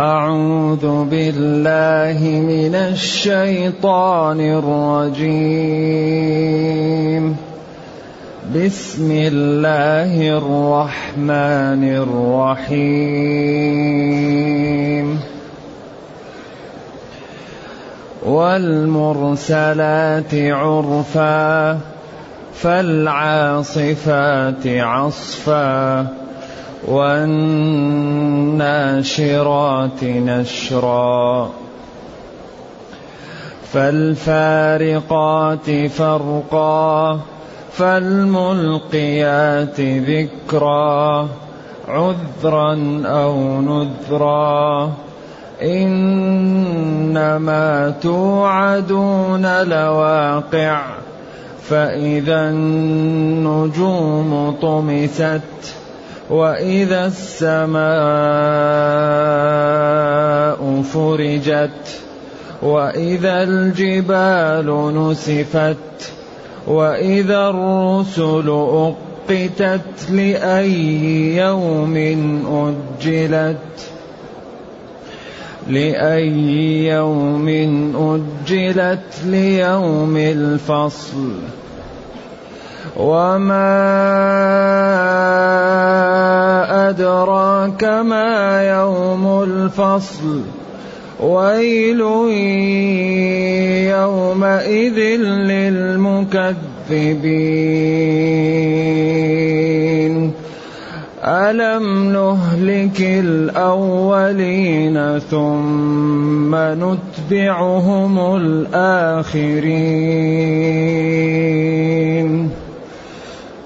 أعوذ بالله من الشيطان الرجيم. بسم الله الرحمن الرحيم. والمرسلات عرفا فالعاصفات عصفا. والناشرات نشرا. فالفارقات فرقا فالملقيات ذكرا. عذرا أو نذرا. إنما توعدون لواقع فإذا النجوم طمست. واذا السماء فرجت واذا الجبال نسفت واذا الرسل اقتت لاي يوم اجلت لاي يوم اجلت ليوم الفصل وما أدراك ما يوم الفصل ويل يومئذ للمكذبين ألم نهلك الأولين ثم نتبعهم الآخرين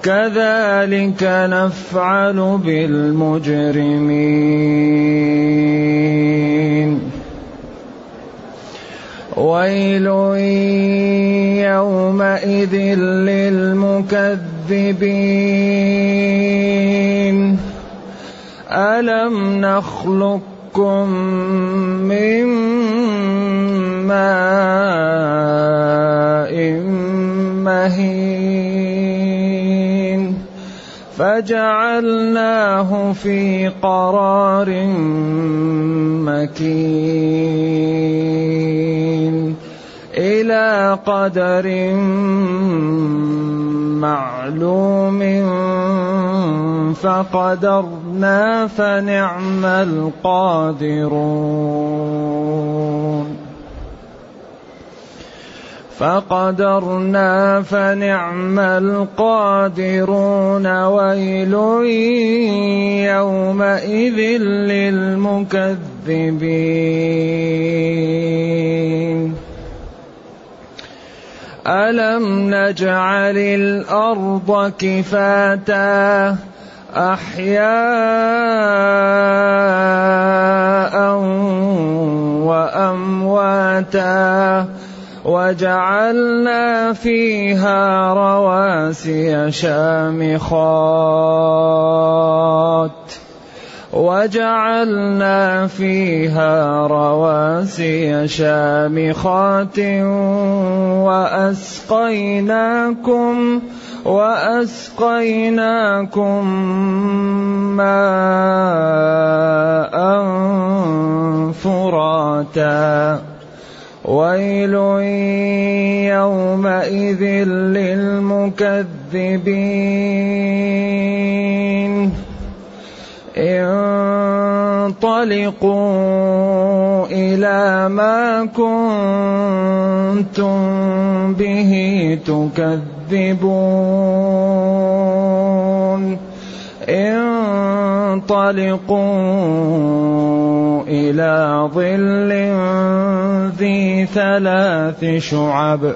كذلك نفعل بالمجرمين. ويل يومئذ للمكذبين. ألم نخلقكم من ماء مهين؟ فجعلناه في قرار مكين إلى قدر معلوم فقدرنا فنعم القادرون فقدرنا فنعم القادرون ويل يومئذ للمكذبين. ألم نجعل الأرض كفاتا؟ أحياء وأمواتا. وجعلنا فيها رواسي شامخات. وجعلنا فيها رواسي شامخات. وأسقيناكم وأسقيناكم ماء فراتا. ويل يومئذ للمكذبين. انطلقوا إلى ما كنتم به تكذبون. انطلقوا إلى ظل ذي ثلاث شعب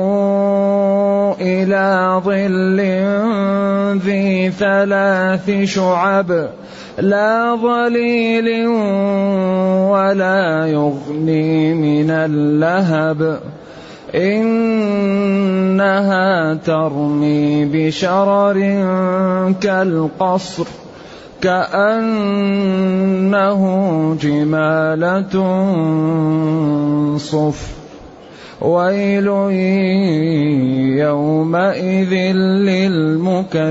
انطلقوا إلى ظل ذي ثلاث شعب لا ظليل ولا يغني من اللهب إنها ترمي بشرر كالقصر كأنه جمالة صفر. ويل يومئذ للمكذبين.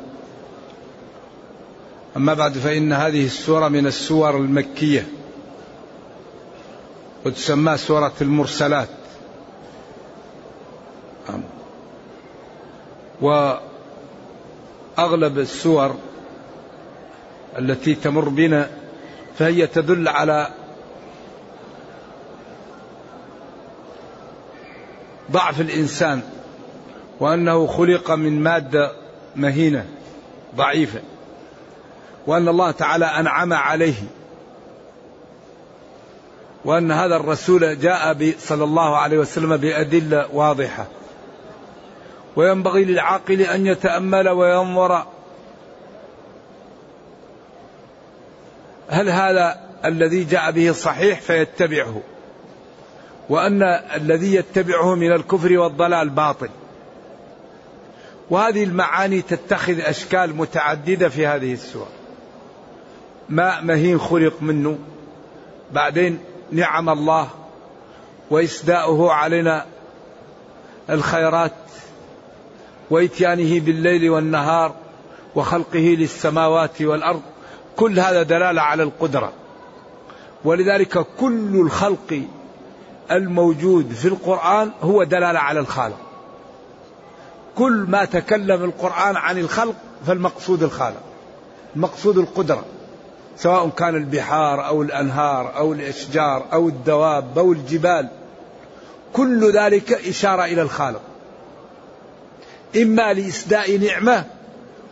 أما بعد فإن هذه السورة من السور المكية وتسمى سورة المرسلات. وأغلب السور التي تمر بنا فهي تدل على ضعف الإنسان وأنه خلق من مادة مهينة ضعيفة. وأن الله تعالى أنعم عليه. وأن هذا الرسول جاء صلى الله عليه وسلم بأدلة واضحة. وينبغي للعاقل أن يتأمل وينظر. هل هذا الذي جاء به صحيح؟ فيتبعه. وأن الذي يتبعه من الكفر والضلال باطل. وهذه المعاني تتخذ أشكال متعددة في هذه السورة ماء مهين خلق منه. بعدين نعم الله وإسداؤه علينا الخيرات وإتيانه بالليل والنهار وخلقه للسماوات والأرض. كل هذا دلالة على القدرة. ولذلك كل الخلق الموجود في القرآن هو دلالة على الخالق. كل ما تكلم القرآن عن الخلق فالمقصود الخالق المقصود القدرة. سواء كان البحار أو الأنهار أو الأشجار أو الدواب أو الجبال كل ذلك إشارة إلى الخالق. إما لإسداء نعمة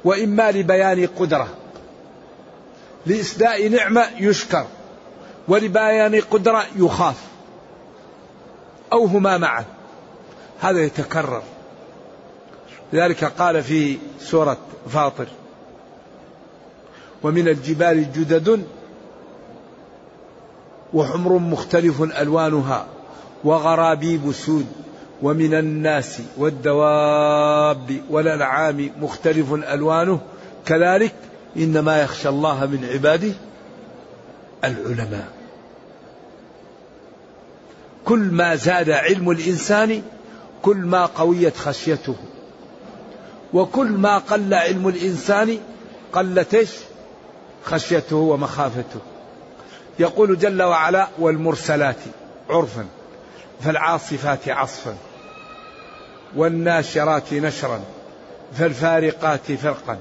وإما لبيان قدرة. لإسداء نعمة يشكر ولبيان قدرة يخاف أو هما معا هذا يتكرر. لذلك قال في سورة فاطر ومن الجبال جدد وحمر مختلف ألوانها وغرابيب سود ومن الناس والدواب والأنعام مختلف ألوانه. كذلك إنما يخشى الله من عباده العلماء. كل ما زاد علم الإنسان كل ما قويت خشيته. وكل ما قل علم الإنسان قلت خشيته ومخافته. يقول جل وعلا والمرسلات عرفا فالعاصفات عصفا والناشرات نشرا فالفارقات فرقا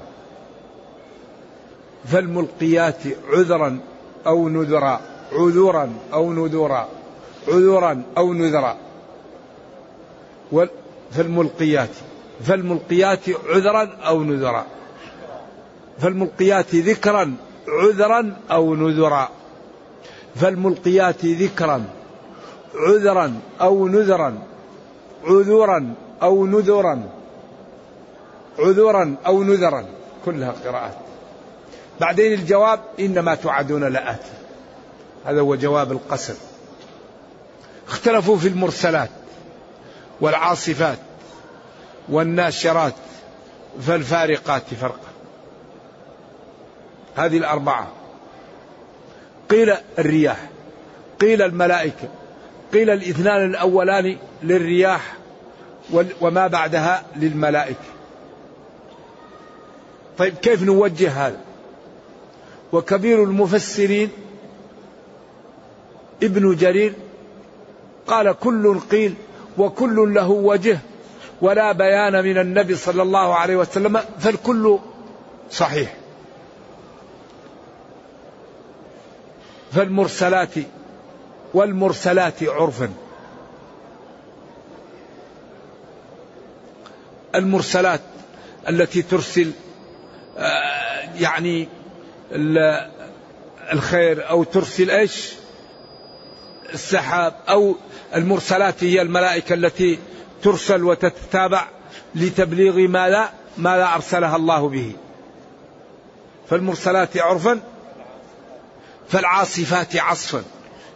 فالملقيات عذرا أو نذرا عذرا أو نذرا عذرا أو نذرا. فالملقيات فالملقيات عذرا أو نذرا فالملقيات ذكرا عذرا أو نذرا. فالملقيات ذكرا عذرا أو نذرا عذرا أو نذرا عذرا أو نذرا. كلها قراءات. بعدين الجواب إنما توعدون لآتي هذا هو جواب القسم. اختلفوا في المرسلات والعاصفات والناشرات فالفارقات فرقا. هذه الأربعة. قيل الرياح قيل الملائكة قيل الاثنان الأولان للرياح وما بعدها للملائكة. طيب كيف نوجه هذا؟ وكبير المفسرين ابن جرير قال كل قيل وكل له وجه ولا بيان من النبي صلى الله عليه وسلم فالكل صحيح. فالمرسلات والمرسلات عرفا. المرسلات التي ترسل آه، يعني الخير أو ترسل إيش؟ السحاب. أو المرسلات هي الملائكة التي ترسل وتتتابع لتبليغ ما لا ما لا أرسلها الله به. فالمرسلات عرفا. فالعاصفات عصفا.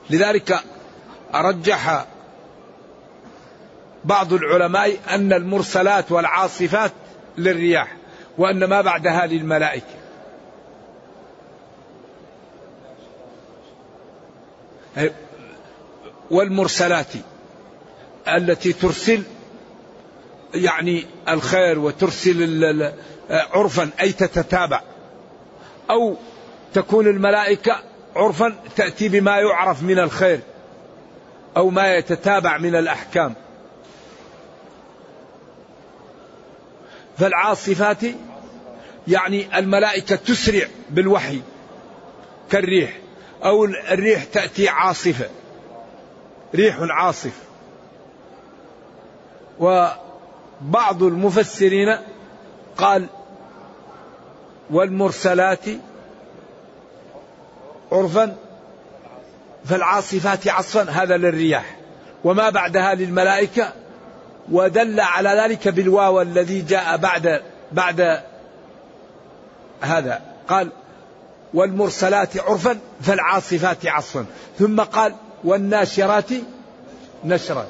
لذلك أرجح بعض العلماء أن المرسلات والعاصفات للرياح وأن ما بعدها للملائكة والمرسلات التي ترسل يعني الخير وترسل عرفا أي تتتابع أو تكون الملائكة عرفا تأتي بما يعرف من الخير أو ما يتتابع من الأحكام. فالعاصفات يعني الملائكة تسرع بالوحي كالريح أو الريح تأتي عاصفة ريح عاصف. وبعض المفسرين قال والمرسلات عرفا؟ فالعاصفات عصفا هذا للرياح. وما بعدها للملائكة. ودل على ذلك بالواو الذي جاء بعد بعد هذا. قال والمرسلات عرفا فالعاصفات عصفا. ثم قال والناشرات نشرا.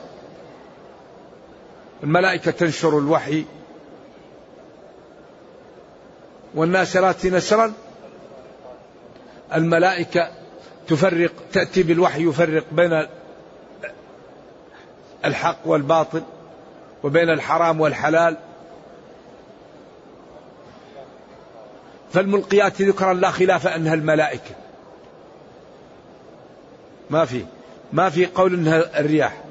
الملائكة تنشر الوحي. والناشرات نشرا. الملائكة تفرق تأتي بالوحي يفرق بين الحق والباطل وبين الحرام والحلال. فالملقيات ذكرا لا خلاف أنها الملائكة. ما في ما في قول إنها الرياح.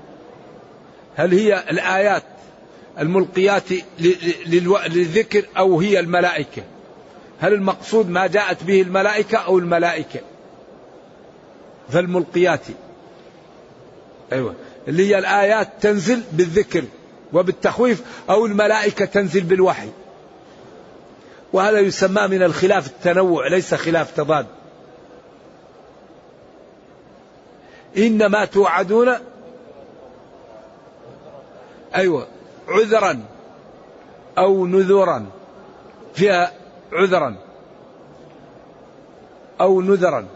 هل هي الآيات الملقيات للذكر أو هي الملائكة؟ هل المقصود ما جاءت به الملائكة أو الملائكة؟ فالملقيات. أيوة. اللي هي الآيات تنزل بالذكر وبالتخويف أو الملائكة تنزل بالوحي. وهذا يسمى من الخلاف التنوع ليس خلاف تضاد. إنما توعدون أيوة عذرا أو نذرا. فيها عذرا أو نذرا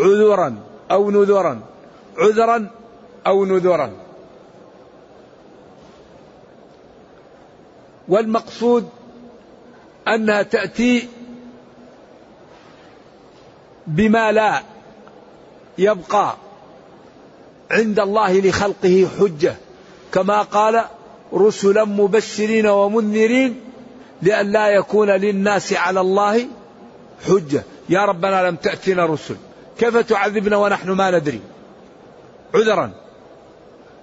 عذرا أو نذرا عذرا أو نذرا. والمقصود أنها تأتي بما لا يبقى عند الله لخلقه حجة كما قال رسلا مبشرين ومنذرين لئلا يكون للناس على الله حجة يا ربنا لم تأتنا رسل كيف تعذبنا ونحن ما ندري عذرا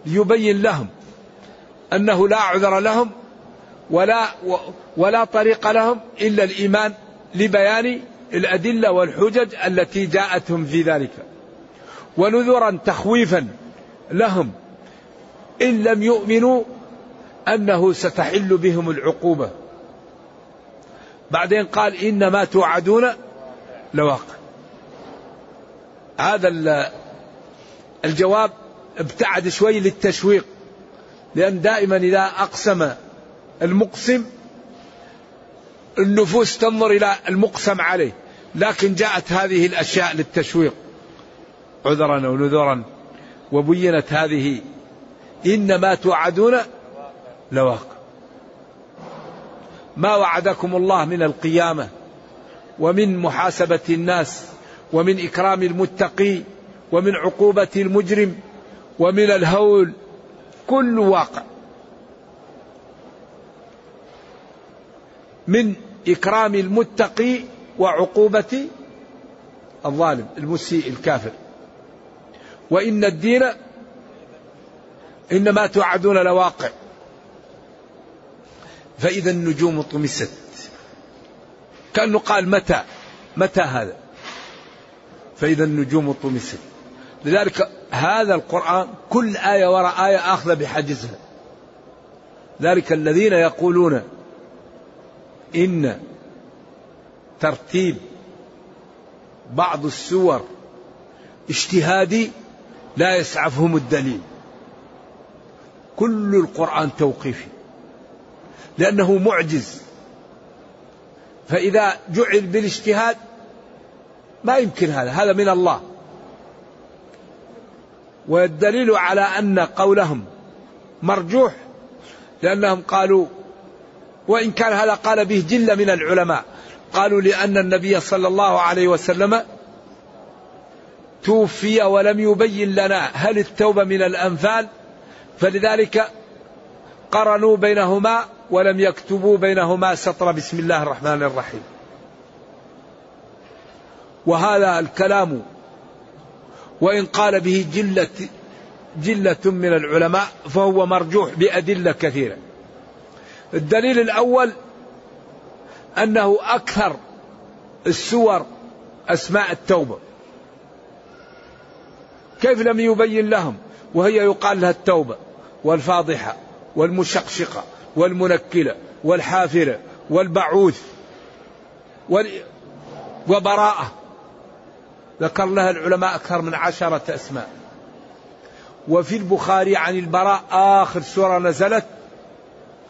ليبين لهم أنه لا عذر لهم ولا ولا طريق لهم إلا الإيمان لبيان الأدلة والحجج التي جاءتهم في ذلك. ونذرا تخويفا لهم إن لم يؤمنوا أنه ستحل بهم العقوبة. بعدين قال إنما توعدون لواقع. هذا الجواب ابتعد شوي للتشويق لأن دائما إذا أقسم المقسم النفوس تنظر إلى المقسم عليه لكن جاءت هذه الأشياء للتشويق عذرا أو نذرا وبينت هذه إنما توعدون لواقع ما وعدكم الله من القيامة ومن محاسبة الناس ومن إكرام المتقي ومن عقوبة المجرم ومن الهول. كل واقع من إكرام المتقي وعقوبة الظالم المسيء الكافر. وإن الدين إنما توعدون لواقع. فإذا النجوم طمست. كأنه قال متى؟ متى هذا؟ فإذا النجوم طمست. لذلك هذا القرآن كل آية وراء آية آخذة بحجزها ذلك الذين يقولون إن ترتيب بعض السور اجتهادي لا يسعفهم الدليل. كل القرآن توقيفي. لأنه معجز. فإذا جعل بالاجتهاد ما يمكن هذا هذا من الله. والدليل على أن قولهم مرجوح لأنهم قالوا وإن كان هذا قال به جلة من العلماء. قالوا لأن النبي صلى الله عليه وسلم توفي ولم يبين لنا هل التوبة من الأنفال فلذلك قرنوا بينهما ولم يكتبوا بينهما سطر بسم الله الرحمن الرحيم. وهذا الكلام وإن قال به جلة جلة من العلماء فهو مرجوح بأدلة كثيرة. الدليل الأول أنه أكثر السور أسماء التوبة. كيف لم يبين لهم؟ وهي يقال لها التوبة والفاضحة والمشقشقة. والمنكلة والحافرة والبعوث وبراءة. ذكر لها العلماء أكثر من عشرة أسماء. وفي البخاري عن البراء آخر سورة نزلت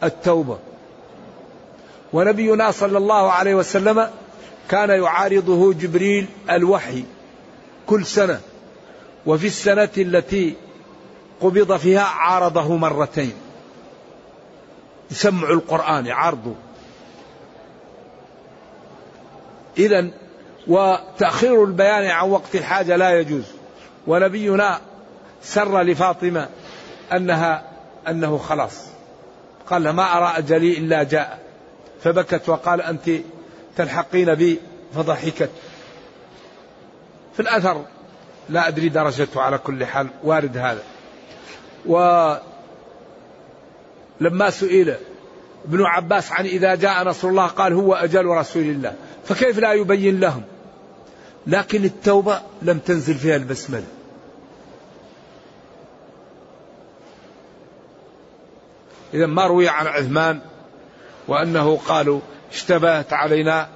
التوبة. ونبينا صلى الله عليه وسلم كان يعارضه جبريل الوحي كل سنة. وفي السنة التي قبض فيها عارضه مرتين. يسمع القرآن يعارضه إذا وتأخير البيان عن وقت الحاجة لا يجوز. ونبينا سر لفاطمة أنها أنه خلاص. قال لها ما أرى أجلي إلا جاء. فبكت وقال أنت تلحقين بي. فضحكت. في الأثر لا أدري درجته على كل حال وارد هذا. ولما سئل ابن عباس عن إذا جاء نصر الله قال هو أجل رسول الله فكيف لا يبين لهم؟ لكن التوبة لم تنزل فيها البسملة. إذا ما روي عن عثمان وأنه قالوا اشتبهت علينا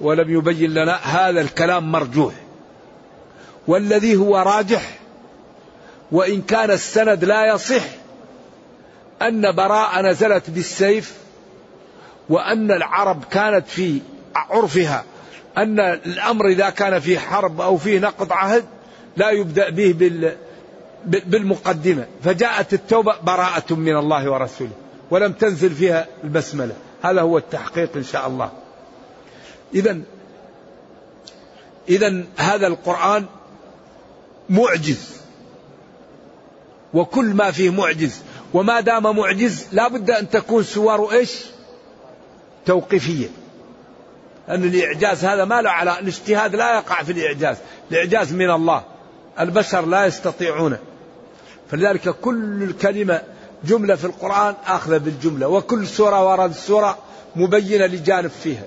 ولم يبين لنا هذا الكلام مرجوح. والذي هو راجح وإن كان السند لا يصح أن براءة نزلت بالسيف وأن العرب كانت في عرفها أن الأمر إذا كان في حرب أو في نقض عهد لا يبدأ به بال بالمقدمة. فجاءت التوبة براءة من الله ورسوله ولم تنزل فيها البسملة. هذا هو التحقيق إن شاء الله. إذا إذا هذا القرآن معجز. وكل ما فيه معجز. وما دام معجز لا بد أن تكون سواره إيش؟ توقيفية. أن الإعجاز هذا ما له على الاجتهاد لا يقع في الإعجاز. الإعجاز من الله البشر لا يستطيعونه فلذلك كل الكلمة جملة في القرآن آخذة بالجملة وكل سورة ورد السورة مبينة لجانب فيها.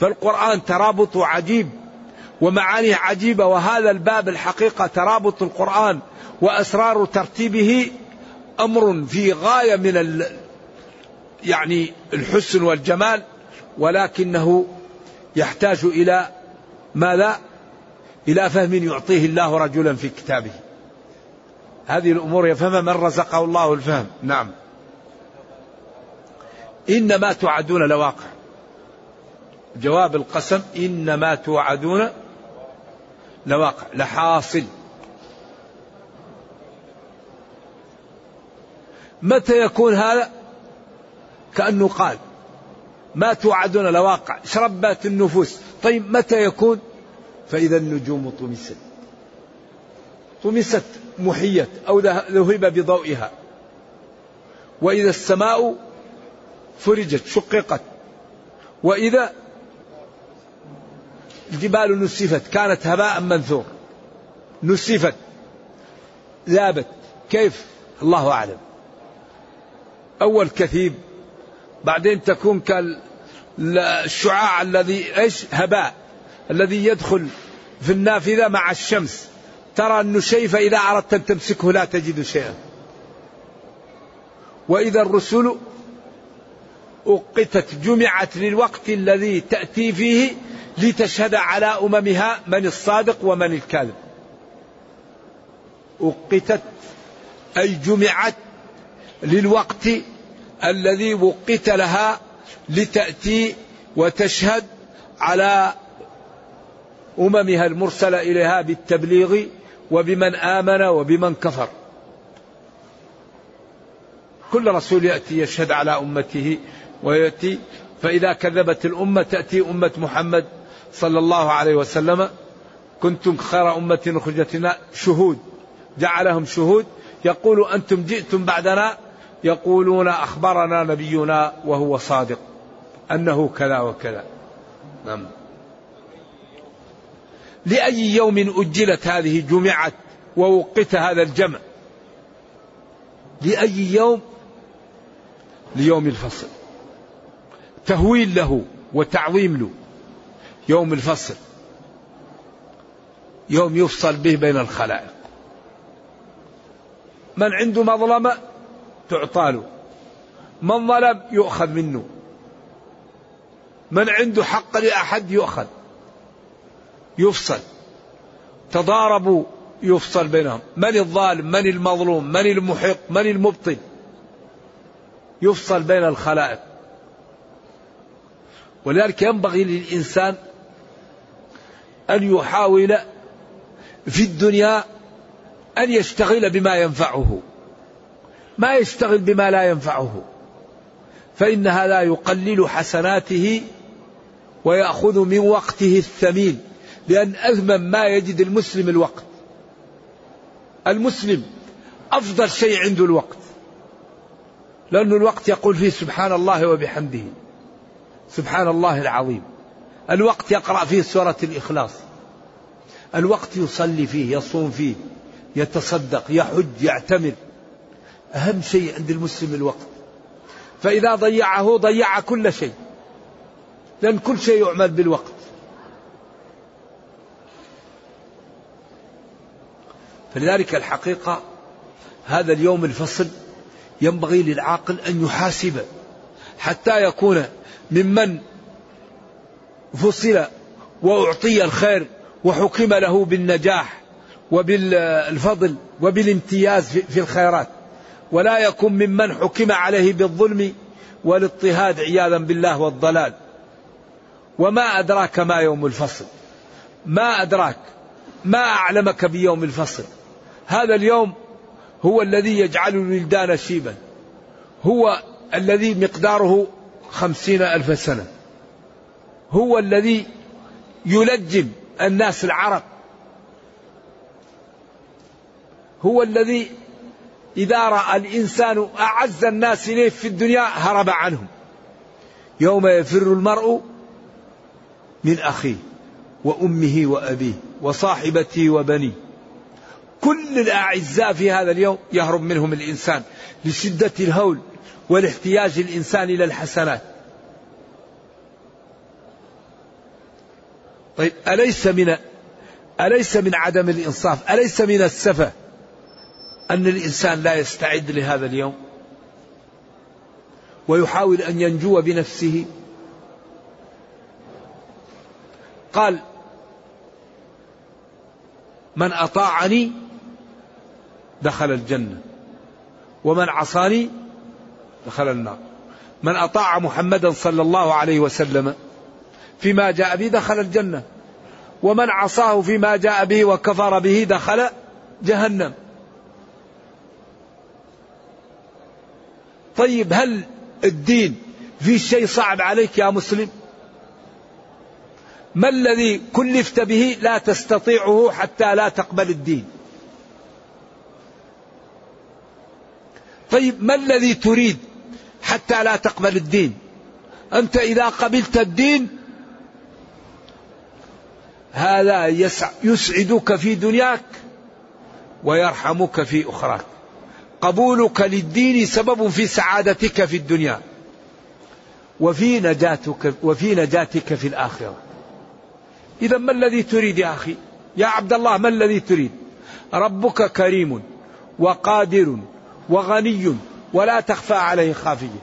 فالقرآن ترابطه عجيب ومعانيه عجيبة وهذا الباب الحقيقة ترابط القرآن وأسرار ترتيبه أمر في غاية من ال يعني الحسن والجمال ولكنه يحتاج إلى ماذا؟ إلى فهم يعطيه الله رجلا في كتابه. هذه الأمور يفهمها من رزقه الله الفهم. نعم. إنما توعدون لواقع. جواب القسم إنما توعدون لواقع. لحاصل. متى يكون هذا؟ كأنه قال ما توعدون لواقع شربت النفوس. طيب متى يكون؟ فإذا النجوم طمست. طمست محيت أو ذهب بضوئها. وإذا السماء فرجت شققت. وإذا الجبال نسفت كانت هباء منثور. نسفت. ذابت. كيف؟ الله أعلم. أول كثيب بعدين تكون كالشعاع الذي إيش؟ هباء الذي يدخل في النافذة مع الشمس. ترى النشيف إذا أردت أن تمسكه لا تجد شيئا. وإذا الرسل أقتت جمعت للوقت الذي تأتي فيه لتشهد على أممها من الصادق ومن الكاذب. وقتت أي جمعت للوقت الذي وقت لها لتأتي وتشهد على أممها المرسلة إليها بالتبليغ وبمن آمن وبمن كفر. كل رسول يأتي يشهد على أمته ويأتي فإذا كذبت الأمة تأتي أمة محمد صلى الله عليه وسلم. كنتم خير أمة أخرجت شهود جعلهم شهود. يقول أنتم جئتم بعدنا يقولون أخبرنا نبينا وهو صادق أنه كذا وكذا. نعم. لأي يوم أجلت هذه جمعت ووقت هذا الجمع؟ لأي يوم؟ ليوم الفصل. تهويل له وتعظيم له. يوم الفصل. يوم يفصل به بين الخلائق. من عنده مظلمة تعطى له من ظلم يؤخذ منه. من عنده حق لأحد يؤخذ. يفصل. تضاربوا يفصل بينهم. من الظالم؟ من المظلوم؟ من المحق؟ من المبطل؟ يفصل بين الخلائق. ولذلك ينبغي للإنسان أن يحاول في الدنيا أن يشتغل بما ينفعه. ما يشتغل بما لا ينفعه. فإن هذا يقلل حسناته ويأخذ من وقته الثمين لأن أثمن ما يجد المسلم الوقت. المسلم أفضل شيء عنده الوقت لأن الوقت يقول فيه سبحان الله وبحمده سبحان الله العظيم. الوقت يقرأ فيه سورة الإخلاص. الوقت يصلي فيه يصوم فيه يتصدق يحج يعتمر. أهم شيء عند المسلم الوقت. فإذا ضيعه ضيع كل شيء. لأن كل شيء يعمل بالوقت. فلذلك الحقيقة هذا اليوم الفصل ينبغي للعاقل أن يحاسب حتى يكون ممن فصل وأعطي الخير وحكم له بالنجاح وبالفضل وبالامتياز في الخيرات. ولا يكن ممن حكم عليه بالظلم والاضطهاد عياذا بالله والضلال. وما أدراك ما يوم الفصل. ما أدراك. ما أعلمك بيوم الفصل. هذا اليوم هو الذي يجعل الولدان شيبا. هو الذي مقداره خمسين ألف سنة. هو الذي يلجم الناس العرب. هو الذي إذا رأى الإنسان أعز الناس إليه في الدنيا هرب عنهم. يوم يفر المرء من أخيه وأمه وأبيه وصاحبته وبنيه. كل الأعزاء في هذا اليوم يهرب منهم الإنسان لشدة الهول والاحتياج الإنسان إلى الحسنات. طيب أليس من أليس من عدم الإنصاف؟ أليس من السفة؟ أن الإنسان لا يستعد لهذا اليوم ويحاول أن ينجو بنفسه. قال من أطاعني دخل الجنة ومن عصاني دخل النار. من أطاع محمدا صلى الله عليه وسلم فيما جاء به دخل الجنة ومن عصاه فيما جاء به وكفر به دخل جهنم. طيب هل الدين في شيء صعب عليك يا مسلم؟ ما الذي كلفت به لا تستطيعه حتى لا تقبل الدين؟ طيب ما الذي تريد حتى لا تقبل الدين؟ أنت إذا قبلت الدين هذا يسعدك في دنياك ويرحمك في أخراك. قبولك للدين سبب في سعادتك في الدنيا. وفي نجاتك وفي نجاتك في الآخرة. إذا ما الذي تريد يا أخي؟ يا عبد الله ما الذي تريد؟ ربك كريم وقادر وغني ولا تخفى عليه خافية.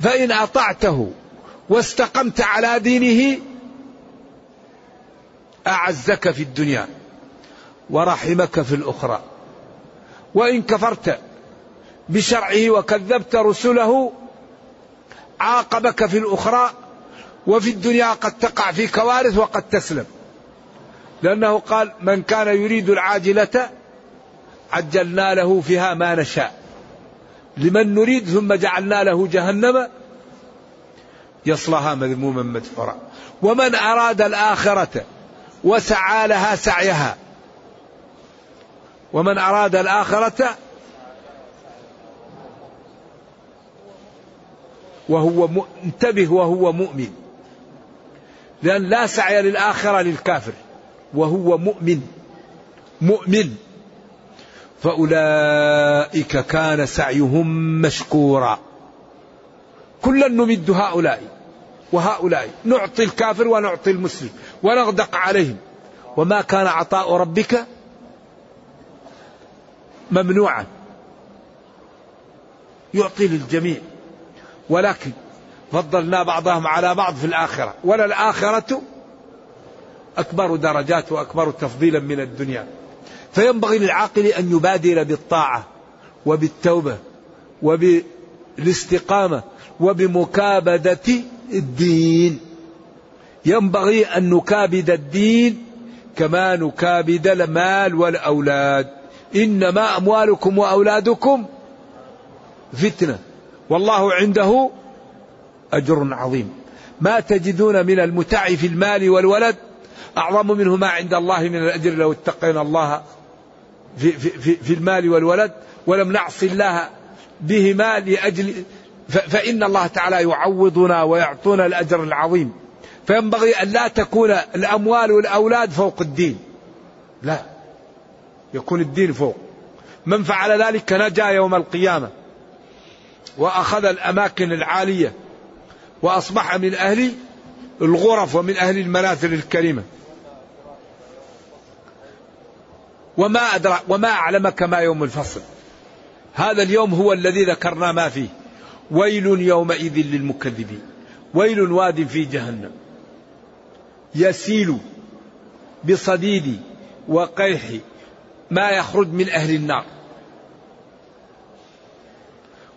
فإن أطعته واستقمت على دينه أعزك في الدنيا ورحمك في الأخرى. وإن كفرت بشرعه وكذبت رسله عاقبك في الأخرى وفي الدنيا قد تقع في كوارث وقد تسلم. لأنه قال من كان يريد العاجلة عجلنا له فيها ما نشاء. لمن نريد ثم جعلنا له جهنم يصلها مذموما مدحورا ومن أراد الآخرة وسعى لها سعيها ومن أراد الآخرة وهو انتبه وهو مؤمن. لأن لا سعي للآخرة للكافر. وهو مؤمن. مؤمن. فأولئك كان سعيهم مشكورا. كلا نمد هؤلاء وهؤلاء. نعطي الكافر ونعطي المسلم. ونغدق عليهم. وما كان عطاء ربك ممنوعا يعطي للجميع. ولكن فضلنا بعضهم على بعض في الآخرة. ولا الآخرة أكبر درجات وأكبر تفضيلا من الدنيا. فينبغي للعاقل أن يبادر بالطاعة وبالتوبة وبالاستقامة وبمكابدة الدين. ينبغي أن نكابد الدين كما نكابد المال والأولاد. إنما أموالكم وأولادكم فتنة. والله عنده أجر عظيم. ما تجدون من المتع في المال والولد أعظم منه ما عند الله من الأجر. لو اتقينا الله في, في, في, في المال والولد ولم نعص الله بهما لأجل فإن الله تعالى يعوضنا ويعطونا الأجر العظيم. فينبغي أن لا تكون الأموال والأولاد فوق الدين. لا. يكون الدين فوق. من فعل ذلك نجا يوم القيامة. وأخذ الأماكن العالية. وأصبح من أهل الغرف ومن أهل المنازل الكريمة. وما أدرى وما أعلمك ما يوم الفصل. هذا اليوم هو الذي ذكرنا ما فيه. ويل يومئذ للمكذبين. ويل واد في جهنم. يسيل بصديد وقيح ما يخرج من أهل النار.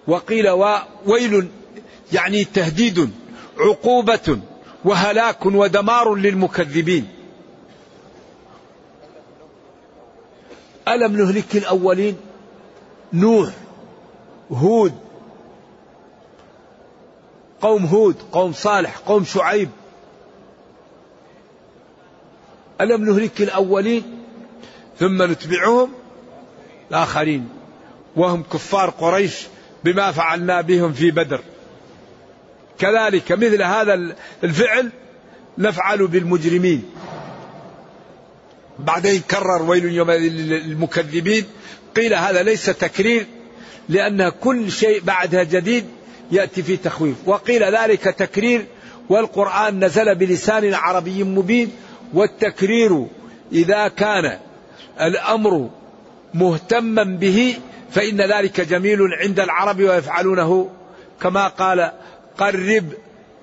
وقيل ويل يعني تهديد عقوبة وهلاك ودمار للمكذبين. ألم نهلك الأولين؟ نوح هود قوم هود قوم صالح قوم شعيب. ألم نهلك الأولين؟ ثم نتبعهم الآخرين. وهم كفار قريش بما فعلنا بهم في بدر. كذلك مثل هذا الفعل نفعل بالمجرمين. بعدين كرر ويل يومئذ للمكذبين. قيل هذا ليس تكرير لأن كل شيء بعدها جديد يأتي في تخويف. وقيل ذلك تكرير والقرآن نزل بلسان عربي مبين والتكرير إذا كان الأمر مهتما به فإن ذلك جميل عند العرب ويفعلونه. كما قال قرب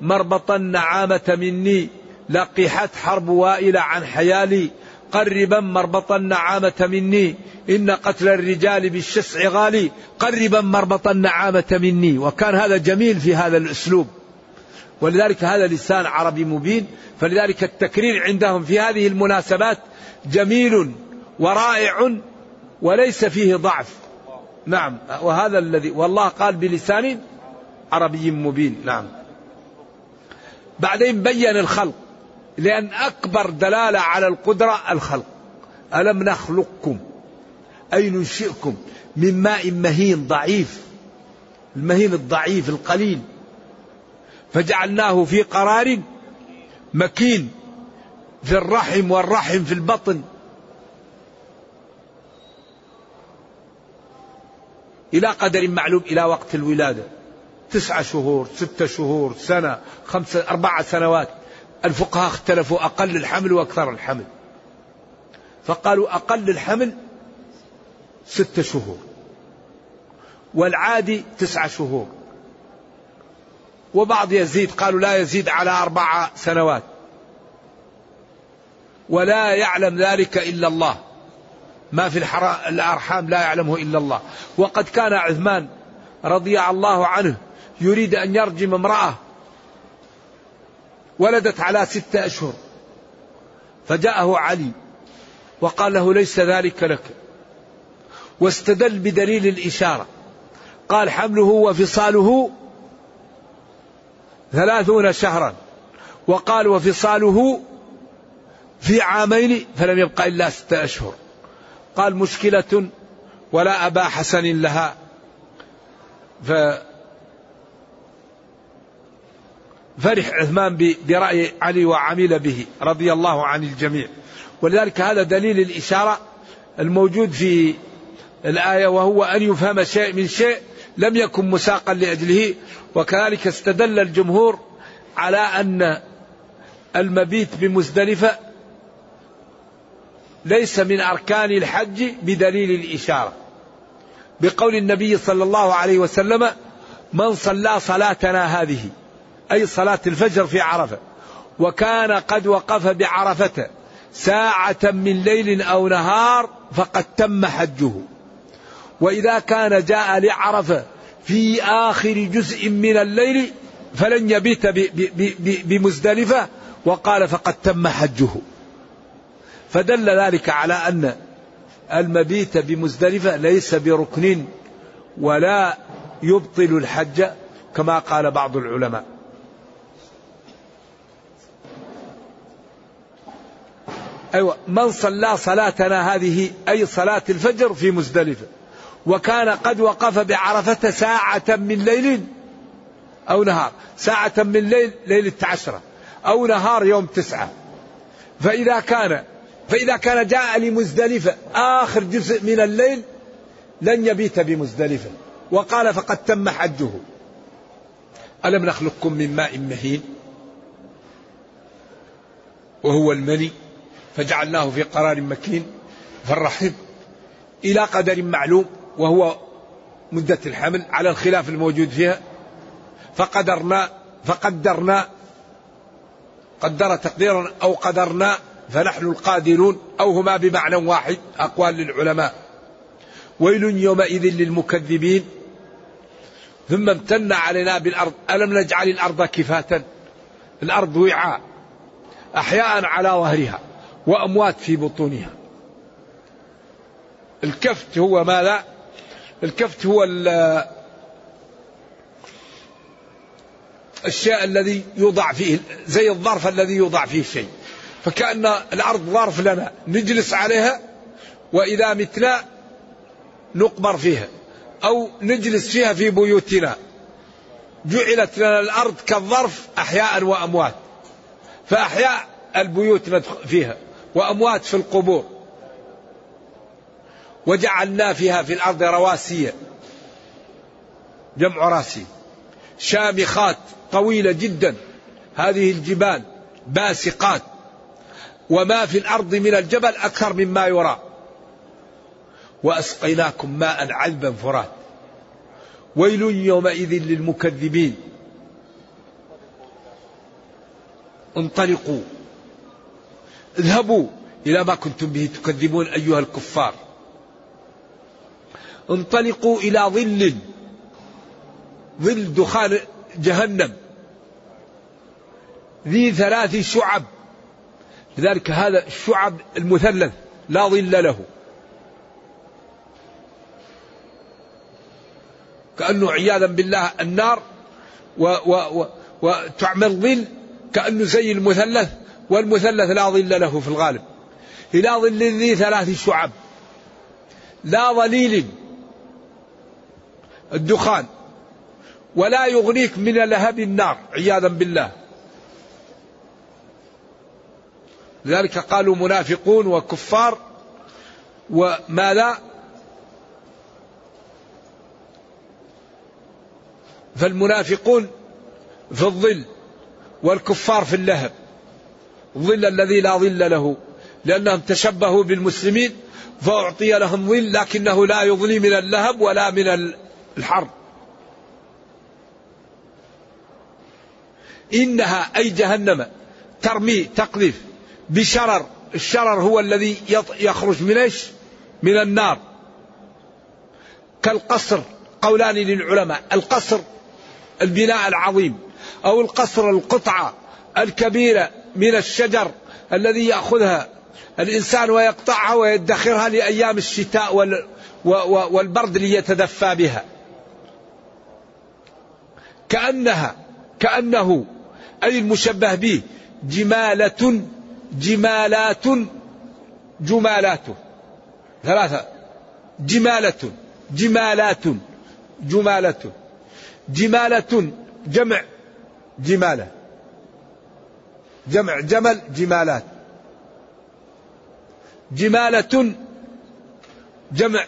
مربط النعامة مني لقحت حرب وائل عن حيالي. قربا مربط النعامة مني إن قتل الرجال بالشسع غالي. قربا مربط النعامة مني. وكان هذا جميل في هذا الأسلوب. ولذلك هذا لسان عربي مبين. فلذلك التكرير عندهم في هذه المناسبات جميل. ورائع وليس فيه ضعف. نعم. وهذا الذي والله قال بلسان عربي مبين. نعم. بعدين بين الخلق لأن أكبر دلالة على القدرة الخلق. ألم نخلقكم؟ أي ننشئكم من ماء مهين ضعيف. المهين الضعيف القليل. فجعلناه في قرار مكين في الرحم والرحم في البطن. إلى قدر معلوم إلى وقت الولادة. تسعة شهور ستة شهور سنة خمسة أربعة سنوات. الفقهاء اختلفوا أقل الحمل وأكثر الحمل. فقالوا أقل الحمل ستة شهور. والعادي تسعة شهور. وبعض يزيد قالوا لا يزيد على أربع سنوات. ولا يعلم ذلك إلا الله. ما في الأرحام لا يعلمه إلا الله. وقد كان عثمان رضي الله عنه يريد أن يرجم امرأة ولدت على ستة أشهر. فجاءه علي وقال له ليس ذلك لك. واستدل بدليل الإشارة. قال حمله وفصاله ثلاثون شهرا. وقال وفصاله في عامين فلم يبق إلا ستة أشهر. قال مشكلة ولا أبا حسن لها. ف فرح عثمان برأي علي وعمل به رضي الله عن الجميع. ولذلك هذا دليل الإشارة الموجود في الآية وهو أن يفهم شيء من شيء لم يكن مساقا لأجله. وكذلك استدل الجمهور على أن المبيت بمزدلفة ليس من أركان الحج بدليل الإشارة. بقول النبي صلى الله عليه وسلم من صلى صلاتنا هذه أي صلاة الفجر في عرفة. وكان قد وقف بعرفة ساعة من ليل أو نهار فقد تم حجه. وإذا كان جاء لعرفة في آخر جزء من الليل فلن يبيت بمزدلفة وقال فقد تم حجه. فدل ذلك على أن المبيت بمزدلفة ليس بركن ولا يبطل الحج كما قال بعض العلماء. أيوة من صلى صلاتنا هذه أي صلاة الفجر في مزدلفة وكان قد وقف بعرفة ساعة من ليل أو نهار ساعة من ليل ليلة عشرة أو نهار يوم تسعة. فإذا كان فإذا كان جاء لمزدلفة آخر جزء من الليل لن يبيت بمزدلفة. وقال فقد تم حجه. ألم نخلقكم من ماء مهين؟ وهو المني فجعلناه في قرار مكين. فالرحم إلى قدر معلوم وهو مدة الحمل على الخلاف الموجود فيها. فقدرنا فقدرنا قدر تقديرا أو قدرنا فنحن القادرون أو هما بمعنى واحد أقوال للعلماء. ويل يومئذ للمكذبين. ثم امتن علينا بالأرض. ألم نجعل الأرض كفاة الأرض وعاء. أحياء على ظهرها وأموات في بطونها. الكفت هو ماذا؟ الكفت هو الشيء الذي يوضع فيه زي الظرف الذي يوضع فيه شيء فكأن الأرض ظرف لنا نجلس عليها وإذا متنا نقبر فيها أو نجلس فيها في بيوتنا. جعلت لنا الأرض كالظرف أحياء وأموات فأحياء البيوت فيها وأموات في القبور. وجعلنا فيها في الأرض رواسي جمع راسي شامخات طويلة جدا. هذه الجبال باسقات. وما في الأرض من الجبل أكثر مما يرى. وأسقيناكم ماء عذبا فرات. ويل يومئذ للمكذبين. انطلقوا. اذهبوا إلى ما كنتم به تكذبون أيها الكفار. انطلقوا إلى ظل. ظل دخان جهنم. ذي ثلاث شعب. لذلك هذا الشعب المثلث لا ظل له. كأنه عياذا بالله النار و و و وتعمل ظل كأنه زي المثلث والمثلث لا ظل له في الغالب. إلى ظل ذي ثلاث شعب. لا ظليل الدخان ولا يغنيك من لهب النار عياذا بالله. لذلك قالوا منافقون وكفار وما لا. فالمنافقون في الظل والكفار في اللهب الظل الذي لا ظل له لأنهم تشبهوا بالمسلمين فأعطي لهم ظل لكنه لا يظلي من اللهب ولا من الحر إنها أي جهنم ترمي تقذف. بشرر. الشرر هو الذي يخرج من إيش؟ من النار. كالقصر قولان للعلماء. القصر البناء العظيم. أو القصر القطعة الكبيرة من الشجر الذي يأخذها الإنسان ويقطعها ويدخرها لأيام الشتاء والبرد ليتدفى بها. كأنها كأنه أي المشبه به جمالة جمالات جمالات. ثلاثة. جمالة جمالات جمالة جمالة جمع جمالة. جمع جمل جمالات. جمالة جمع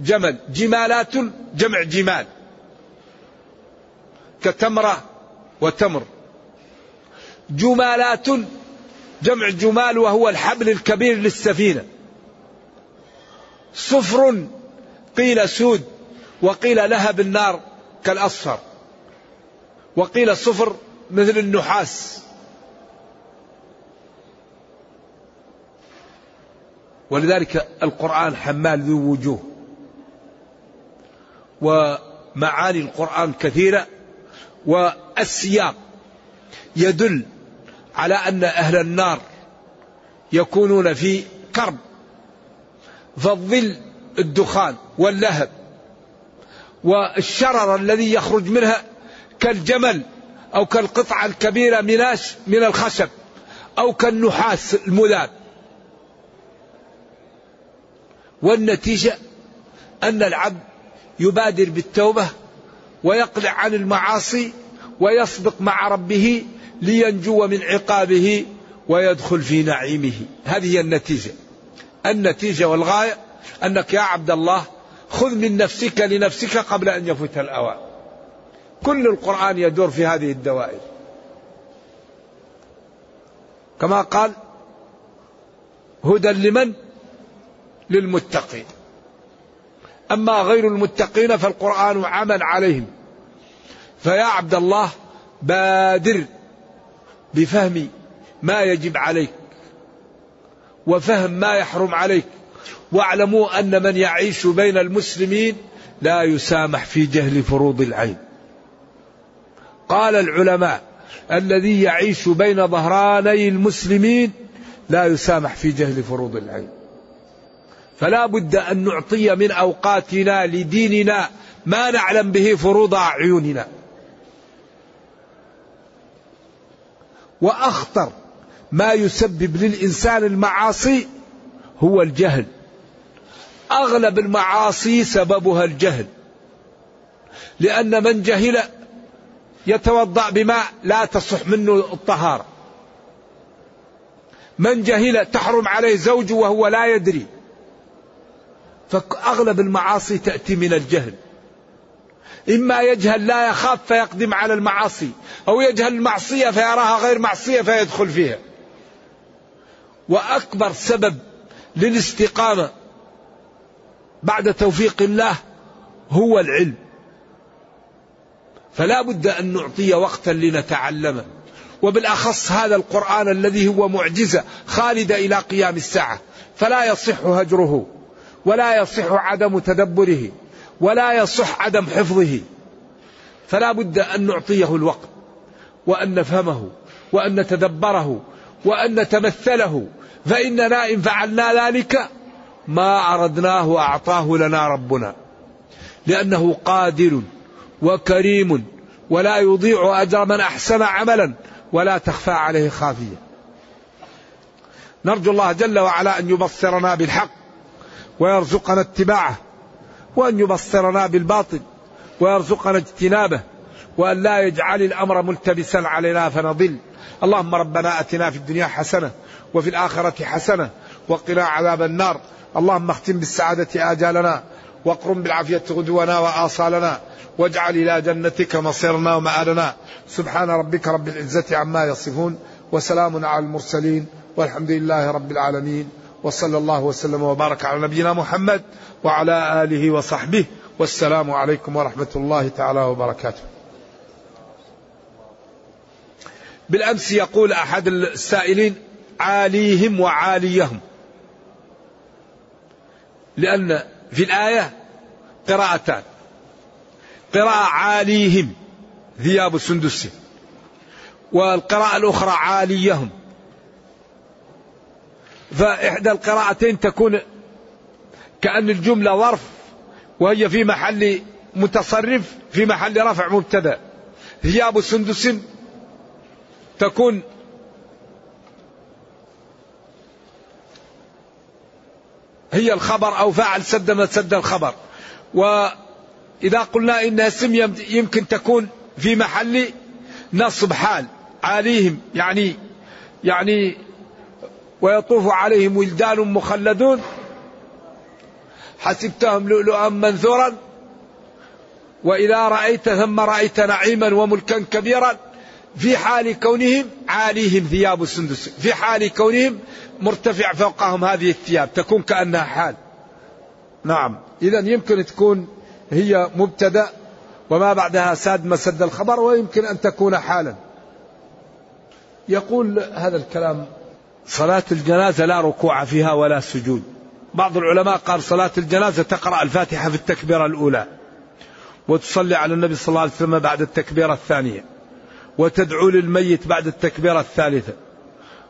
جمل. جمالات جمع جمال. كتمرة وتمر. جمالات جمع جمال وهو الحبل الكبير للسفينة. صفر قيل سود وقيل لهب النار كالأصفر. وقيل صفر مثل النحاس. ولذلك القرآن حمال ذو وجوه. ومعاني القرآن كثيرة. والسياق يدل على أن أهل النار يكونون في كرب فالظل الدخان واللهب والشرر الذي يخرج منها كالجمل أو كالقطعة الكبيرة مناش من الخشب أو كالنحاس المذاب. والنتيجة أن العبد يبادر بالتوبة ويقلع عن المعاصي ويسبق مع ربه لينجو من عقابه ويدخل في نعيمه. هذه هي النتيجة. النتيجة والغاية أنك يا عبد الله خذ من نفسك لنفسك قبل أن يفوت الأوان. كل القرآن يدور في هذه الدوائر. كما قال هدى لمن؟ للمتقين. أما غير المتقين فالقرآن عمل عليهم. فيا عبد الله بادر بفهم ما يجب عليك وفهم ما يحرم عليك. واعلموا أن من يعيش بين المسلمين لا يسامح في جهل فروض العين. قال العلماء الذي يعيش بين ظهراني المسلمين لا يسامح في جهل فروض العين. فلا بد أن نعطي من أوقاتنا لديننا ما نعلم به فروض أعيننا. وأخطر ما يسبب للإنسان المعاصي هو الجهل. أغلب المعاصي سببها الجهل. لأن من جهل يتوضأ بماء لا تصح منه الطهارة. من جهل تحرم عليه زوجه وهو لا يدري. فأغلب المعاصي تأتي من الجهل. إما يجهل لا يخاف فيقدم على المعاصي أو يجهل المعصية فيراها غير معصية فيدخل فيها. وأكبر سبب للاستقامة بعد توفيق الله هو العلم. فلا بد أن نعطي وقتا لنتعلمه وبالأخص هذا القرآن الذي هو معجزة خالدة إلى قيام الساعة. فلا يصح هجره ولا يصح عدم تدبره. ولا يصح عدم حفظه. فلا بد أن نعطيه الوقت وأن نفهمه وأن نتدبره وأن نتمثله. فإننا إن فعلنا ذلك ما أردناه أعطاه لنا ربنا. لأنه قادر وكريم ولا يضيع أجر من أحسن عملا ولا تخفى عليه خافية. نرجو الله جل وعلا أن يبصرنا بالحق ويرزقنا اتباعه. وأن يبصرنا بالباطل ويرزقنا اجتنابه وأن لا يجعل الأمر ملتبسا علينا فنضل. اللهم ربنا أتنا في الدنيا حسنة وفي الآخرة حسنة وقنا عذاب النار. اللهم اختم بالسعادة آجالنا واقرم بالعافية غدونا وآصالنا واجعل إلى جنتك مصيرنا ومآلنا. سبحان ربك رب العزة عما يصفون وسلام على المرسلين والحمد لله رب العالمين. وصلى الله وسلم وبارك على نبينا محمد وعلى آله وصحبه والسلام عليكم ورحمة الله تعالى وبركاته. بالأمس يقول أحد السائلين عاليهم وعاليهم. لأن في الآية قراءتان. قراءة عاليهم ثياب سندس. والقراءة الأخرى عاليهم. فإحدى القراءتين تكون كأن الجملة ظرف وهي في محل متصرف في محل رفع مبتدأ. ثياب سندس تكون هي الخبر أو فاعل سد ما سد الخبر. وإذا قلنا إنها اسم يمكن تكون في محل نصب حال عليهم يعني يعني ويطوف عليهم ولدان مخلدون. حسبتهم لؤلؤا منثورا. وإذا رأيت ثم رأيت نعيما وملكا كبيرا. في حال كونهم عاليهم ثياب السندس. في حال كونهم مرتفع فوقهم هذه الثياب. تكون كأنها حال. نعم. إذا يمكن تكون هي مبتدأ. وما بعدها ساد مسد الخبر. ويمكن أن تكون حالا. يقول هذا الكلام صلاة الجنازة لا ركوع فيها ولا سجود. بعض العلماء قال صلاة الجنازة تقرأ الفاتحة في التكبيرة الأولى وتصلي على النبي صلى الله عليه وسلم بعد التكبيرة الثانية وتدعو للميت بعد التكبيرة الثالثة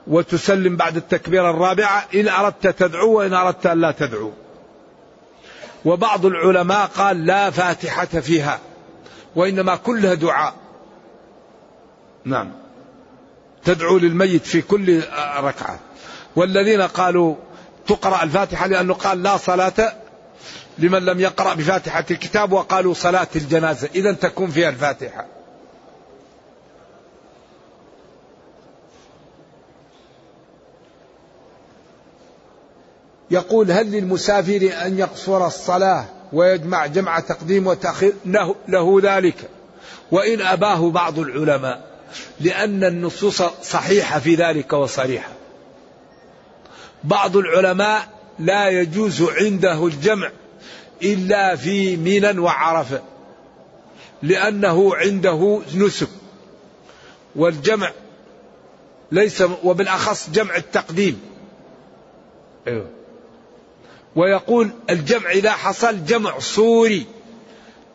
وتسلم بعد التكبيرة الرابعة إن أردت تدعو وإن أردت أن لا تدعو. وبعض العلماء قال لا فاتحة فيها وإنما كلها دعاء. نعم. تدعو للميت في كل ركعة. والذين قالوا تقرأ الفاتحة لأنه قال لا صلاة لمن لم يقرأ بفاتحة الكتاب وقالوا صلاة الجنازة. إذا تكون فيها الفاتحة. يقول هل للمسافر أن يقصر الصلاة ويجمع جمع تقديم وتأخير؟ له, له ذلك. وإن أباه بعض العلماء. لأن النصوص صحيحة في ذلك وصريحة. بعض العلماء لا يجوز عنده الجمع إلا في منى وعرفة لأنه عنده نسك والجمع ليس وبالأخص جمع التقديم. أيوه. ويقول الجمع إذا حصل جمع صوري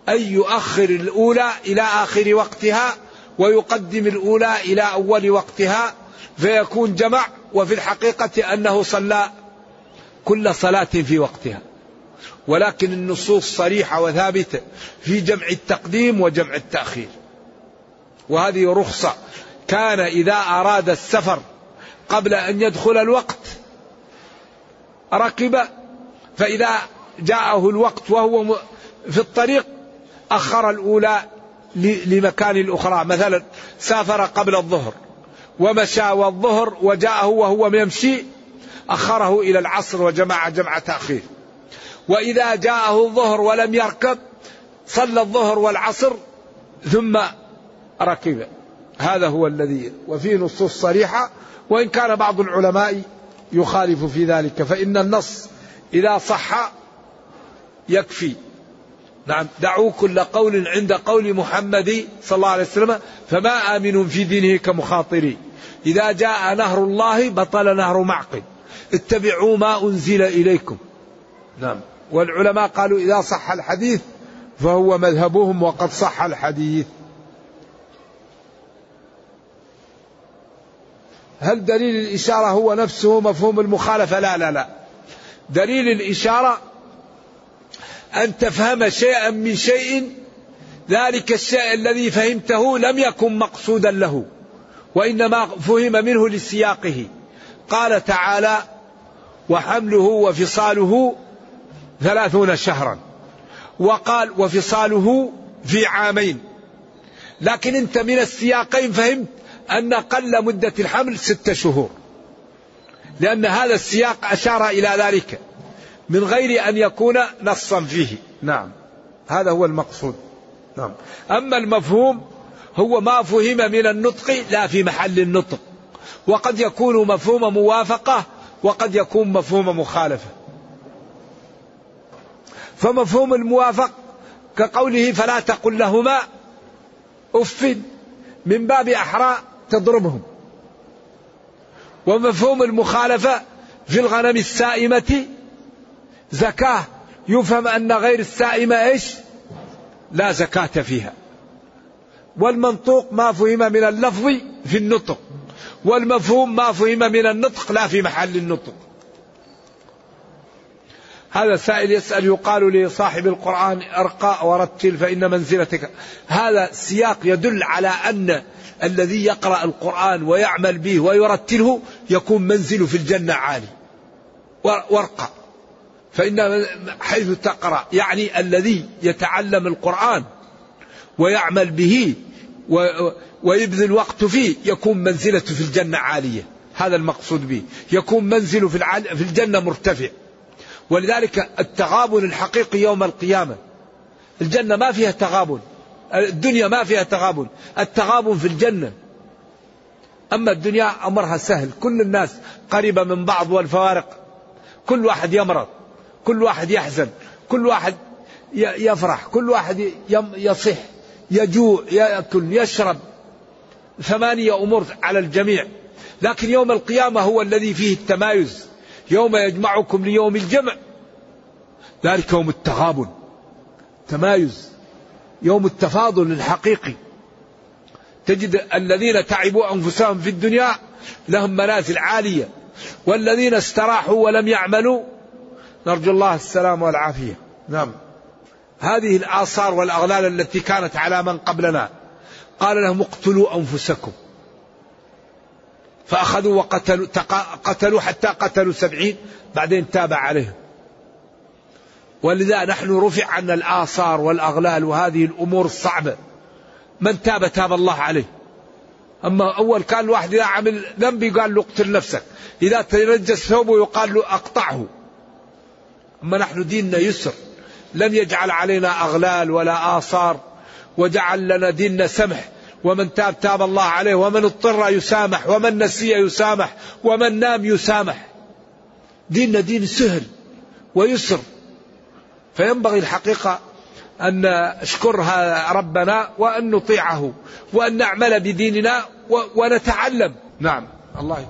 أي يؤخر الأولى إلى آخر وقتها ويقدم الأولى إلى أول وقتها فيكون جمع وفي الحقيقة أنه صلى كل صلاة في وقتها. ولكن النصوص صريحة وثابتة في جمع التقديم وجمع التأخير. وهذه رخصة. كان إذا أراد السفر قبل أن يدخل الوقت ركب فإذا جاءه الوقت وهو في الطريق أخر الأولى لمكان الأخرى مثلا سافر قبل الظهر ومشى والظهر وجاءه وهو يمشي أخره إلى العصر وجمع جمع تأخير. وإذا جاءه الظهر ولم يركب صلى الظهر والعصر ثم ركب. هذا هو الذي وفيه نصوص صريحة وإن كان بعض العلماء يخالف في ذلك فإن النص إذا صح يكفي. نعم. دعوا كل قول عند قول محمد صلى الله عليه وسلم فما آمن في دينه كمخاطري. إذا جاء نهر الله بطل نهر معقل اتبعوا ما أنزل إليكم. نعم. والعلماء قالوا إذا صح الحديث فهو مذهبهم وقد صح الحديث. هل دليل الإشارة هو نفسه مفهوم المخالفة؟ لا لا لا. دليل الإشارة أن تفهم شيئا من شيء ذلك الشيء الذي فهمته لم يكن مقصودا له وإنما فهم منه لسياقه. قال تعالى وحمله وفصاله ثلاثون شهرا وقال وفصاله في عامين لكن أنت من السياقين فهمت أن قل مدة الحمل ست شهور لأن هذا السياق أشار إلى ذلك. من غير أن يكون نصا فيه. نعم. هذا هو المقصود. نعم. أما المفهوم هو ما فهم من النطق لا في محل النطق. وقد يكون مفهوم موافقة وقد يكون مفهوم مخالفة. فمفهوم الموافق كقوله فلا تقل لهما أف من باب أحرى تضربهم. ومفهوم المخالفة في الغنم السائمة زكاة. يفهم أن غير السائمة إيش؟ لا زكاة فيها. والمنطوق ما فهم من اللفظ في النطق. والمفهوم ما فهم من النطق لا في محل النطق. هذا سائل يسأل يقال لصاحب القرآن أرقى ورتل فإن منزلتك. هذا سياق يدل على أن الذي يقرأ القرآن ويعمل به ويرتله يكون منزله في الجنة عالي. وارقى. فإن حيث تقرأ يعني الذي يتعلم القرآن ويعمل به ويبذل وقت فيه يكون منزلته في الجنة عالية. هذا المقصود به. يكون منزله في, في الجنة مرتفع. ولذلك التغابن الحقيقي يوم القيامة. الجنة ما فيها تغابن. الدنيا ما فيها تغابن. التغابن في الجنة. أما الدنيا أمرها سهل. كل الناس قريبة من بعض والفوارق. كل واحد يمرض. كل واحد يحزن كل واحد يفرح كل واحد يصح يجوع يأكل يشرب. ثمانية أمور على الجميع. لكن يوم القيامة هو الذي فيه التمايز. يوم يجمعكم ليوم الجمع. ذلك يوم التغابن. تمايز. يوم التفاضل الحقيقي. تجد الذين تعبوا أنفسهم في الدنيا لهم منازل عالية. والذين استراحوا ولم يعملوا نرجو الله السلام والعافية. نعم. هذه الآثار والأغلال التي كانت على من قبلنا قال لهم اقتلوا أنفسكم. فأخذوا وقتلوا قتلوا حتى قتلوا سبعين بعدين تاب عليهم. ولذا نحن رفع عنا الآثار والأغلال وهذه الأمور الصعبة. من تاب تاب الله عليه. أما أول كان الواحد إذا عمل ذنب يقال له اقتل نفسك. إذا تنجس ثوبه يقال له أقطعه. أما نحن ديننا يسر. لم يجعل علينا أغلال ولا آثار وجعل لنا ديننا سمح. ومن تاب تاب الله عليه ومن اضطر يسامح ومن نسي يسامح ومن نام يسامح. ديننا دين سهل ويسر. فينبغي الحقيقة أن نشكر ربنا وأن نطيعه وأن نعمل بديننا ونتعلم. نعم. الله